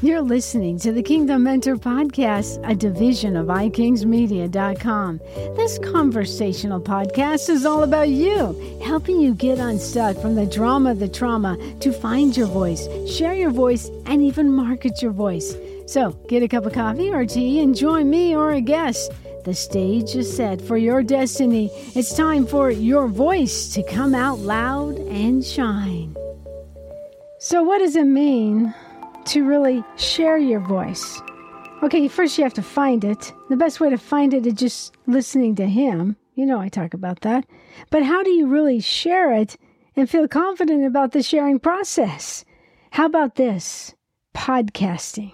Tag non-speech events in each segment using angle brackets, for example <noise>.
You're listening to the Kingdom Mentor Podcast, a division of ikingsmedia.com. This conversational podcast is all about you, helping you get unstuck from the drama, the trauma, to find your voice, share your voice, and even market your voice. So get a cup of coffee or tea and join me or a guest. The stage is set for your destiny. It's time for your voice to come out loud and shine. So, what does it mean to really share your voice. Okay, first you have to find it. The best way to find it is just listening to Him. You know, I talk about that. But how do you really share it and feel confident about the sharing process? How about this? Podcasting.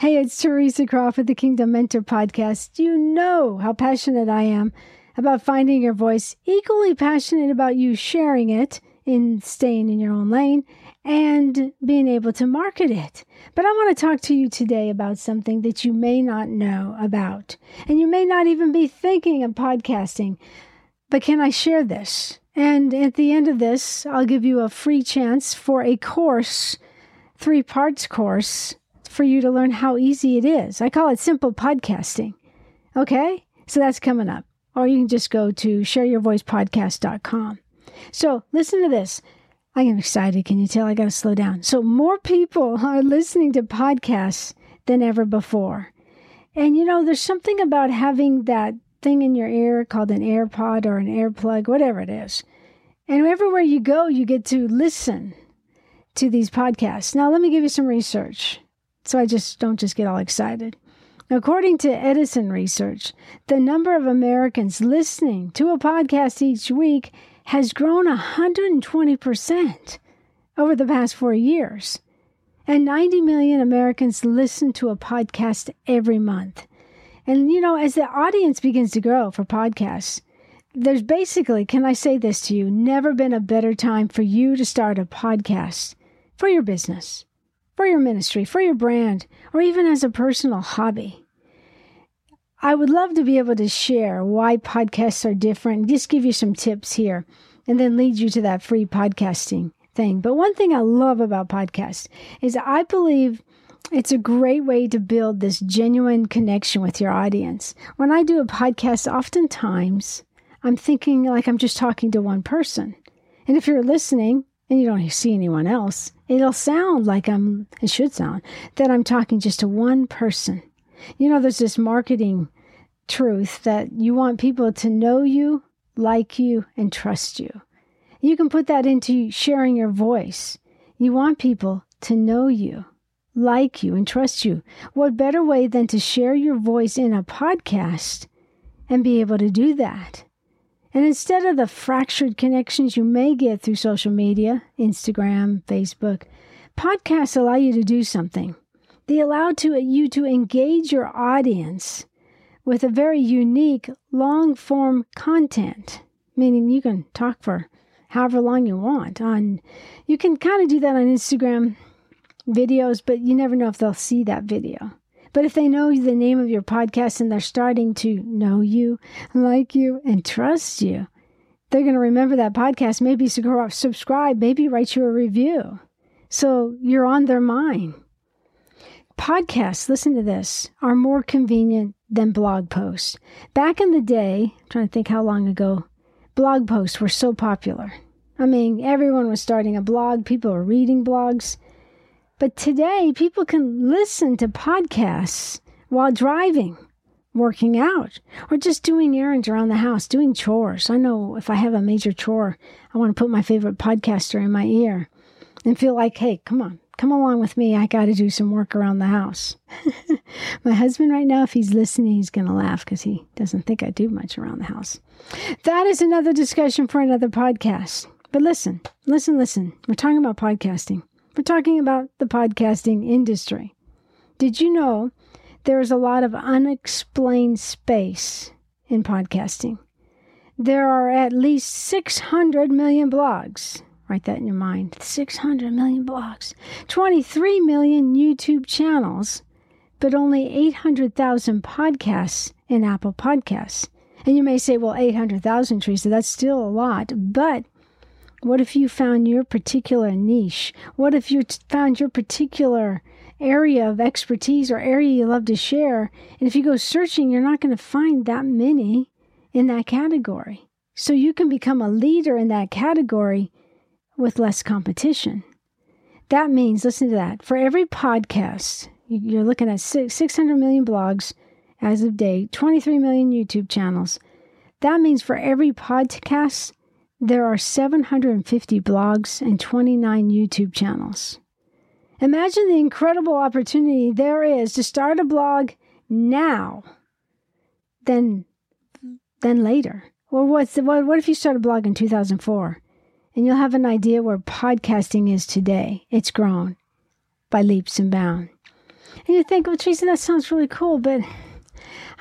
Hey, it's Teresa Crawford, the Kingdom Mentor Podcast. You know how passionate I am about finding your voice, equally passionate about you sharing it in staying in your own lane and being able to market it. But I want to talk to you today about something that you may not know about, and you may not even be thinking of podcasting. But can I share this? And at the end of this, I'll give you a free chance for a course, three parts course, for you to learn how easy it is. I call it simple podcasting. Okay? So that's coming up. Or you can just go to shareyourvoicepodcast.com. So listen to this. I am excited. Can you tell? I got to slow down. So, more people are listening to podcasts than ever before. And you know, there's something about having that thing in your ear called an AirPod or an AirPlug, whatever it is. And everywhere you go, you get to listen to these podcasts. Now, let me give you some research so I just don't just get all excited. According to Edison Research, the number of Americans listening to a podcast each week has grown 120% over the past four years. And 90 million Americans listen to a podcast every month. And, you know, as the audience begins to grow for podcasts, there's basically, can I say this to you, never been a better time for you to start a podcast for your business, for your ministry, for your brand, or even as a personal hobby. I would love to be able to share why podcasts are different, just give you some tips here, and then lead you to that free podcasting thing. But one thing I love about podcasts is I believe it's a great way to build this genuine connection with your audience. When I do a podcast, oftentimes I'm thinking like I'm just talking to one person. And if you're listening and you don't see anyone else, it'll sound like I'm, it should sound, that I'm talking just to one person. You know, there's this marketing truth that you want people to know you, like you, and trust you. You can put that into sharing your voice. You want people to know you, like you, and trust you. What better way than to share your voice in a podcast and be able to do that? And instead of the fractured connections you may get through social media, Instagram, Facebook, podcasts allow you to do something. They allow to, you to engage your audience with a very unique long form content, meaning you can talk for however long you want on you can kind of do that on Instagram videos, but you never know if they'll see that video. But if they know the name of your podcast and they're starting to know you, like you, and trust you, they're going to remember that podcast, maybe subscribe, maybe write you a review. So you're on their mind podcasts, listen to this, are more convenient than blog posts. Back in the day, I'm trying to think how long ago, blog posts were so popular. I mean, everyone was starting a blog, people were reading blogs. But today, people can listen to podcasts while driving, working out, or just doing errands around the house, doing chores. I know if I have a major chore, I want to put my favorite podcaster in my ear and feel like, hey, come on, come along with me. I got to do some work around the house. <laughs> My husband, right now, if he's listening, he's going to laugh because he doesn't think I do much around the house. That is another discussion for another podcast. But listen, listen, listen. We're talking about podcasting. We're talking about the podcasting industry. Did you know there is a lot of unexplained space in podcasting? There are at least 600 million blogs, Write that in your mind. 600 million blogs, 23 million YouTube channels, but only 800,000 podcasts in Apple Podcasts. And you may say, well, 800,000, Teresa, that's still a lot. But what if you found your particular niche? What if you found your particular area of expertise or area you love to share. And if you go searching, you're not going to find that many in that category. So you can become a leader in that category with less competition. That means, listen to that, for every podcast, you're looking at 600 million blogs as of date, 23 million YouTube channels. That means for every podcast, there are 750 blogs and 29 YouTube channels. Imagine the incredible opportunity there is to start a blog now then, than later. Or what's the, what, what if you start a blog in 2004 and you'll have an idea where podcasting is today? It's grown by leaps and bounds. And you think, well, Teresa, that sounds really cool, but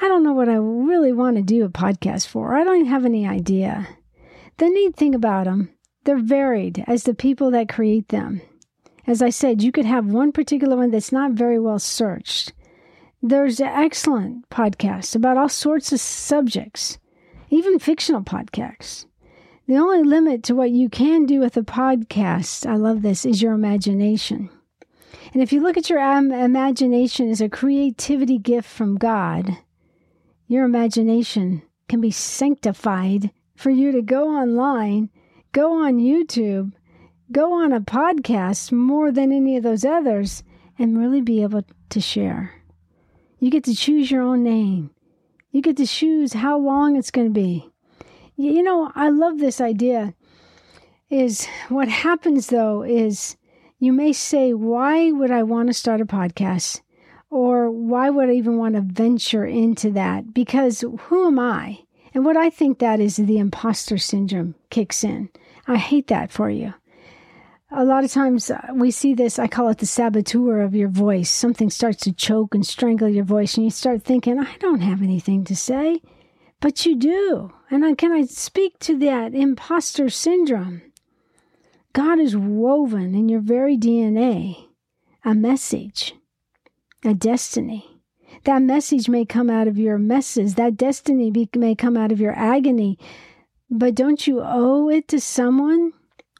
I don't know what I really want to do a podcast for. I don't have any idea. The neat thing about them, they're varied as the people that create them. As I said, you could have one particular one that's not very well searched. There's excellent podcasts about all sorts of subjects, even fictional podcasts. The only limit to what you can do with a podcast, I love this, is your imagination. And if you look at your imagination as a creativity gift from God, your imagination can be sanctified for you to go online, go on YouTube, go on a podcast more than any of those others and really be able to share. You get to choose your own name. You get to choose how long it's going to be. You know, I love this idea. Is what happens though is you may say, why would I want to start a podcast? Or why would I even want to venture into that? Because who am I? And what I think that is the imposter syndrome kicks in. I hate that for you a lot of times uh, we see this, I call it the saboteur of your voice. Something starts to choke and strangle your voice, and you start thinking, I don't have anything to say. But you do. And I, can I speak to that imposter syndrome? God is woven in your very DNA a message, a destiny. That message may come out of your messes, that destiny be, may come out of your agony. But don't you owe it to someone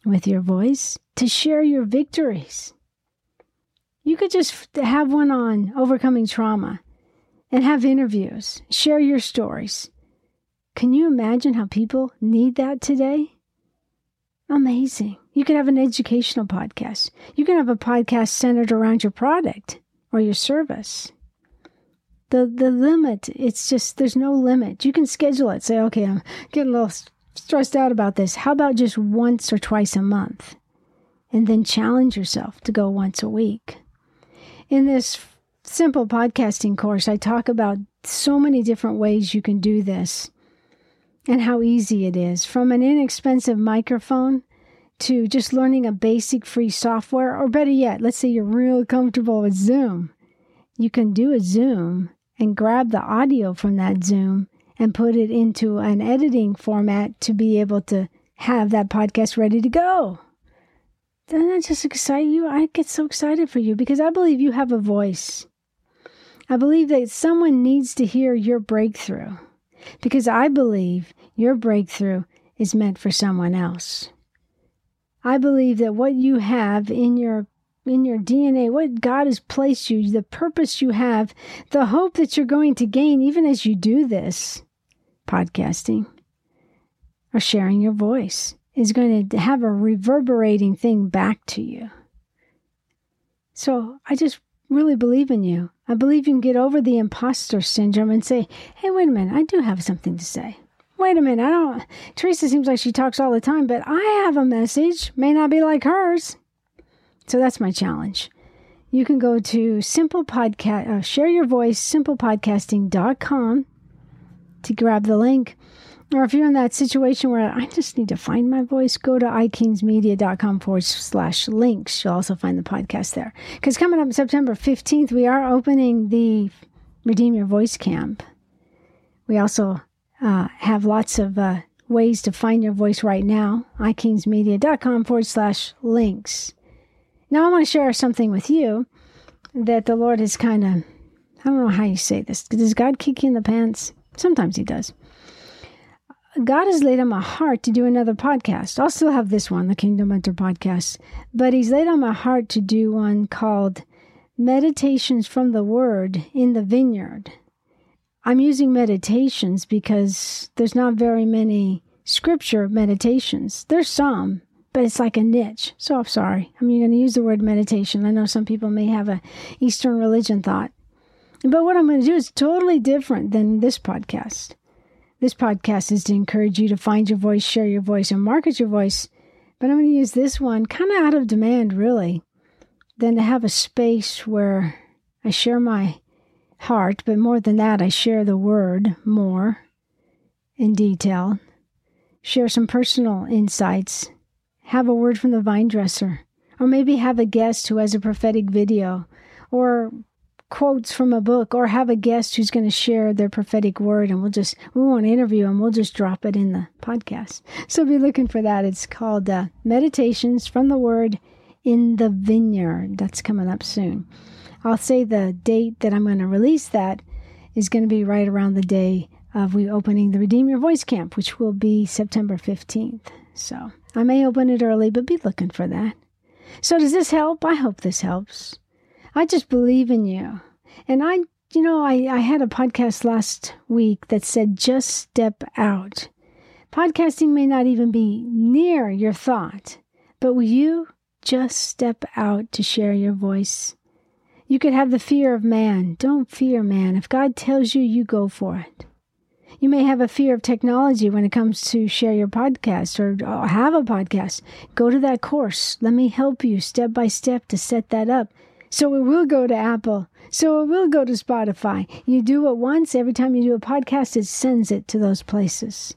with your voice? to share your victories. You could just have one on overcoming trauma and have interviews, share your stories. Can you imagine how people need that today? Amazing. You could have an educational podcast. You can have a podcast centered around your product or your service. The the limit, it's just there's no limit. You can schedule it. Say, okay, I'm getting a little stressed out about this. How about just once or twice a month? and then challenge yourself to go once a week. In this simple podcasting course, I talk about so many different ways you can do this and how easy it is from an inexpensive microphone to just learning a basic free software, or better yet, let's say you're real comfortable with Zoom. You can do a Zoom and grab the audio from that Zoom and put it into an editing format to be able to have that podcast ready to go doesn't that just excite you? I get so excited for you because I believe you have a voice. I believe that someone needs to hear your breakthrough because I believe your breakthrough is meant for someone else. I believe that what you have in your in your DNA, what God has placed you, the purpose you have, the hope that you're going to gain even as you do this podcasting or sharing your voice is going to have a reverberating thing back to you. So I just really believe in you. I believe you can get over the imposter syndrome and say, hey, wait a minute, I do have something to say. Wait a minute, I don't. Teresa seems like she talks all the time, but I have a message, may not be like hers. So that's my challenge. You can go to simple podcast, uh, share your voice, simplepodcasting.com to grab the link. Or if you're in that situation where I just need to find my voice, go to ikingsmedia.com forward slash links. You'll also find the podcast there. Because coming up September 15th, we are opening the Redeem Your Voice Camp. We also uh, have lots of uh, ways to find your voice right now. ikingsmedia.com forward slash links. Now, I want to share something with you that the Lord is kind of, I don't know how you say this. Does God kick you in the pants? Sometimes He does. God has laid on my heart to do another podcast. I'll still have this one, the Kingdom Mentor podcast, but He's laid on my heart to do one called Meditations from the Word in the Vineyard. I'm using meditations because there's not very many scripture meditations. There's some, but it's like a niche. So I'm sorry. I'm going to use the word meditation. I know some people may have a Eastern religion thought. But what I'm going to do is totally different than this podcast. This podcast is to encourage you to find your voice, share your voice, and market your voice. But I'm going to use this one kind of out of demand, really, than to have a space where I share my heart, but more than that, I share the word more in detail, share some personal insights, have a word from the vine dresser, or maybe have a guest who has a prophetic video, or quotes from a book, or have a guest who's going to share their prophetic word, and we'll just, we won't interview them, we'll just drop it in the podcast. So be looking for that. It's called uh, Meditations from the Word in the Vineyard. That's coming up soon. I'll say the date that I'm going to release that is going to be right around the day of we opening the Redeem Your Voice Camp, which will be September 15th. So I may open it early, but be looking for that. So does this help? I hope this helps. I just believe in you. And I, you know, I, I had a podcast last week that said just step out. Podcasting may not even be near your thought, but will you just step out to share your voice? You could have the fear of man. Don't fear man. If God tells you, you go for it. You may have a fear of technology when it comes to share your podcast or have a podcast. Go to that course. Let me help you step by step to set that up. So it will go to Apple. So it will go to Spotify. You do it once, every time you do a podcast, it sends it to those places.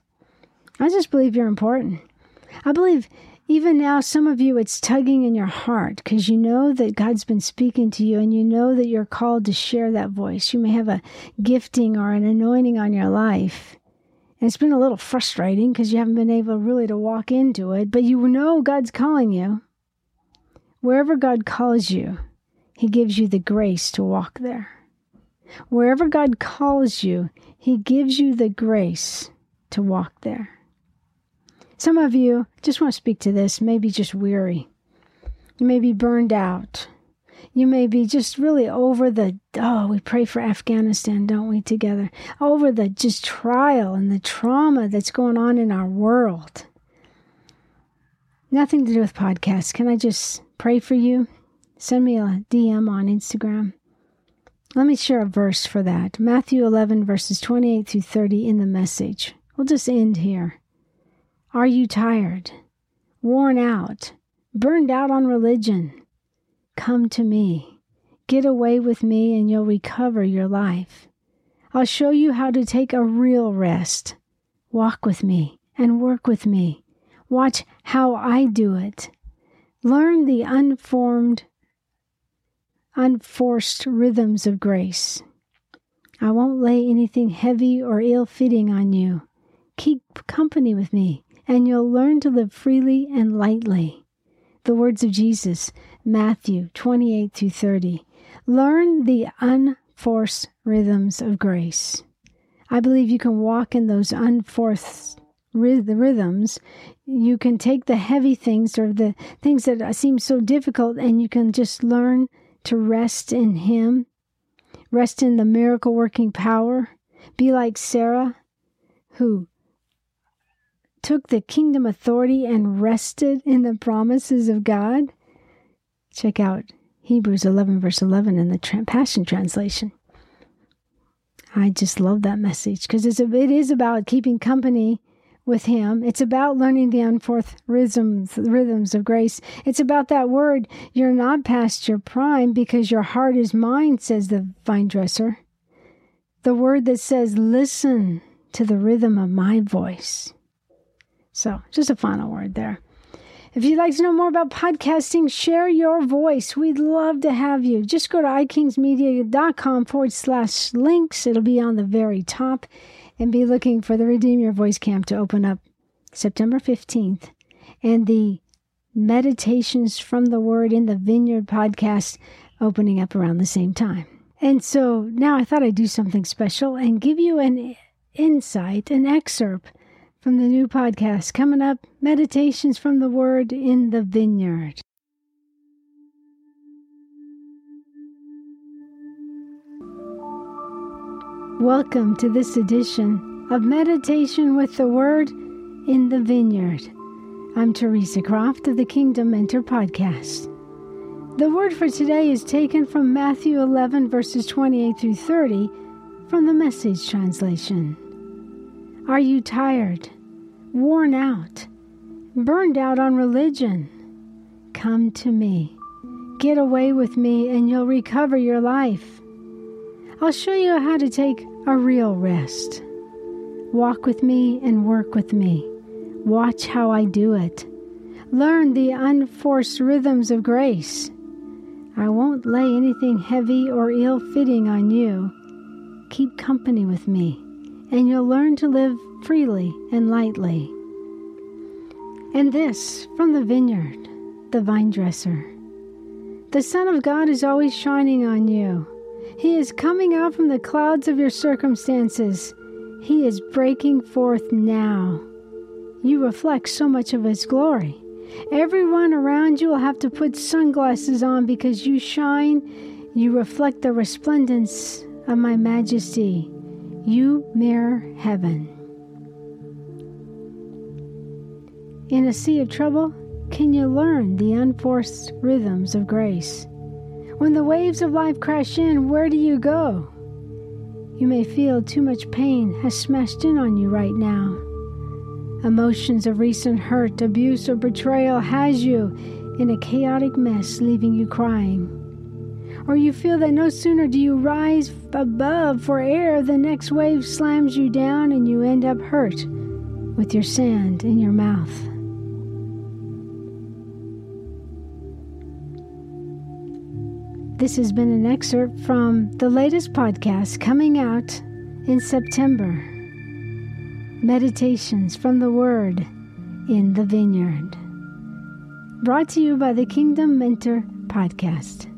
I just believe you're important. I believe even now, some of you, it's tugging in your heart because you know that God's been speaking to you and you know that you're called to share that voice. You may have a gifting or an anointing on your life. And it's been a little frustrating because you haven't been able really to walk into it, but you know God's calling you. Wherever God calls you, He gives you the grace to walk there. Wherever God calls you, He gives you the grace to walk there. Some of you just want to speak to this, maybe just weary. You may be burned out. You may be just really over the, oh, we pray for Afghanistan, don't we, together? Over the just trial and the trauma that's going on in our world. Nothing to do with podcasts. Can I just pray for you? Send me a DM on Instagram. Let me share a verse for that. Matthew 11, verses 28 through 30 in the message. We'll just end here. Are you tired, worn out, burned out on religion? Come to me. Get away with me and you'll recover your life. I'll show you how to take a real rest. Walk with me and work with me. Watch how I do it. Learn the unformed, unforced rhythms of grace. I won't lay anything heavy or ill fitting on you. Keep company with me and you'll learn to live freely and lightly. The words of Jesus, Matthew 28 through 30. Learn the unforced rhythms of grace. I believe you can walk in those unforced rhythms. You can take the heavy things or the things that seem so difficult and you can just learn to rest in Him, rest in the miracle working power. Be like Sarah, who took the kingdom authority and rested in the promises of God? Check out Hebrews 11, verse 11 in the Passion Translation. I just love that message because it is about keeping company with Him. It's about learning the unforth rhythms, rhythms of grace. It's about that word, you're not past your prime because your heart is mine, says the vine dresser. The word that says, listen to the rhythm of my voice. So, just a final word there. If you'd like to know more about podcasting, share your voice. We'd love to have you. Just go to ikingsmedia.com forward slash links. It'll be on the very top. And be looking for the Redeem Your Voice Camp to open up September 15th. And the Meditations from the Word in the Vineyard podcast opening up around the same time. And so now I thought I'd do something special and give you an insight, an excerpt from the new podcast coming up Meditations from the Word in the Vineyard. Welcome to this edition of Meditation with the Word in the Vineyard. I'm Teresa Croft of the Kingdom Mentor Podcast. The word for today is taken from Matthew 11, verses 28 through 30 from the Message translation. Are you tired, worn out, burned out on religion? Come to me. Get away with me, and you'll recover your life. I'll show you how to take a real rest. Walk with me and work with me. Watch how I do it. Learn the unforced rhythms of grace. I won't lay anything heavy or ill fitting on you. Keep company with me, and you'll learn to live freely and lightly. And this from the vineyard, the vine dresser. The Son of God is always shining on you. He is coming out from the clouds of your circumstances. He is breaking forth now. You reflect so much of His glory. Everyone around you will have to put sunglasses on because you shine. You reflect the resplendence of my majesty. You mirror heaven. In a sea of trouble, can you learn the unforced rhythms of grace? When the waves of life crash in, where do you go? You may feel too much pain has smashed in on you right now. Emotions of recent hurt, abuse, or betrayal has you in a chaotic mess, leaving you crying. Or you feel that no sooner do you rise above for air, the next wave slams you down and you end up hurt with your sand in your mouth. This has been an excerpt from the latest podcast coming out in September. Meditations from the Word in the Vineyard. Brought to you by the Kingdom Mentor Podcast.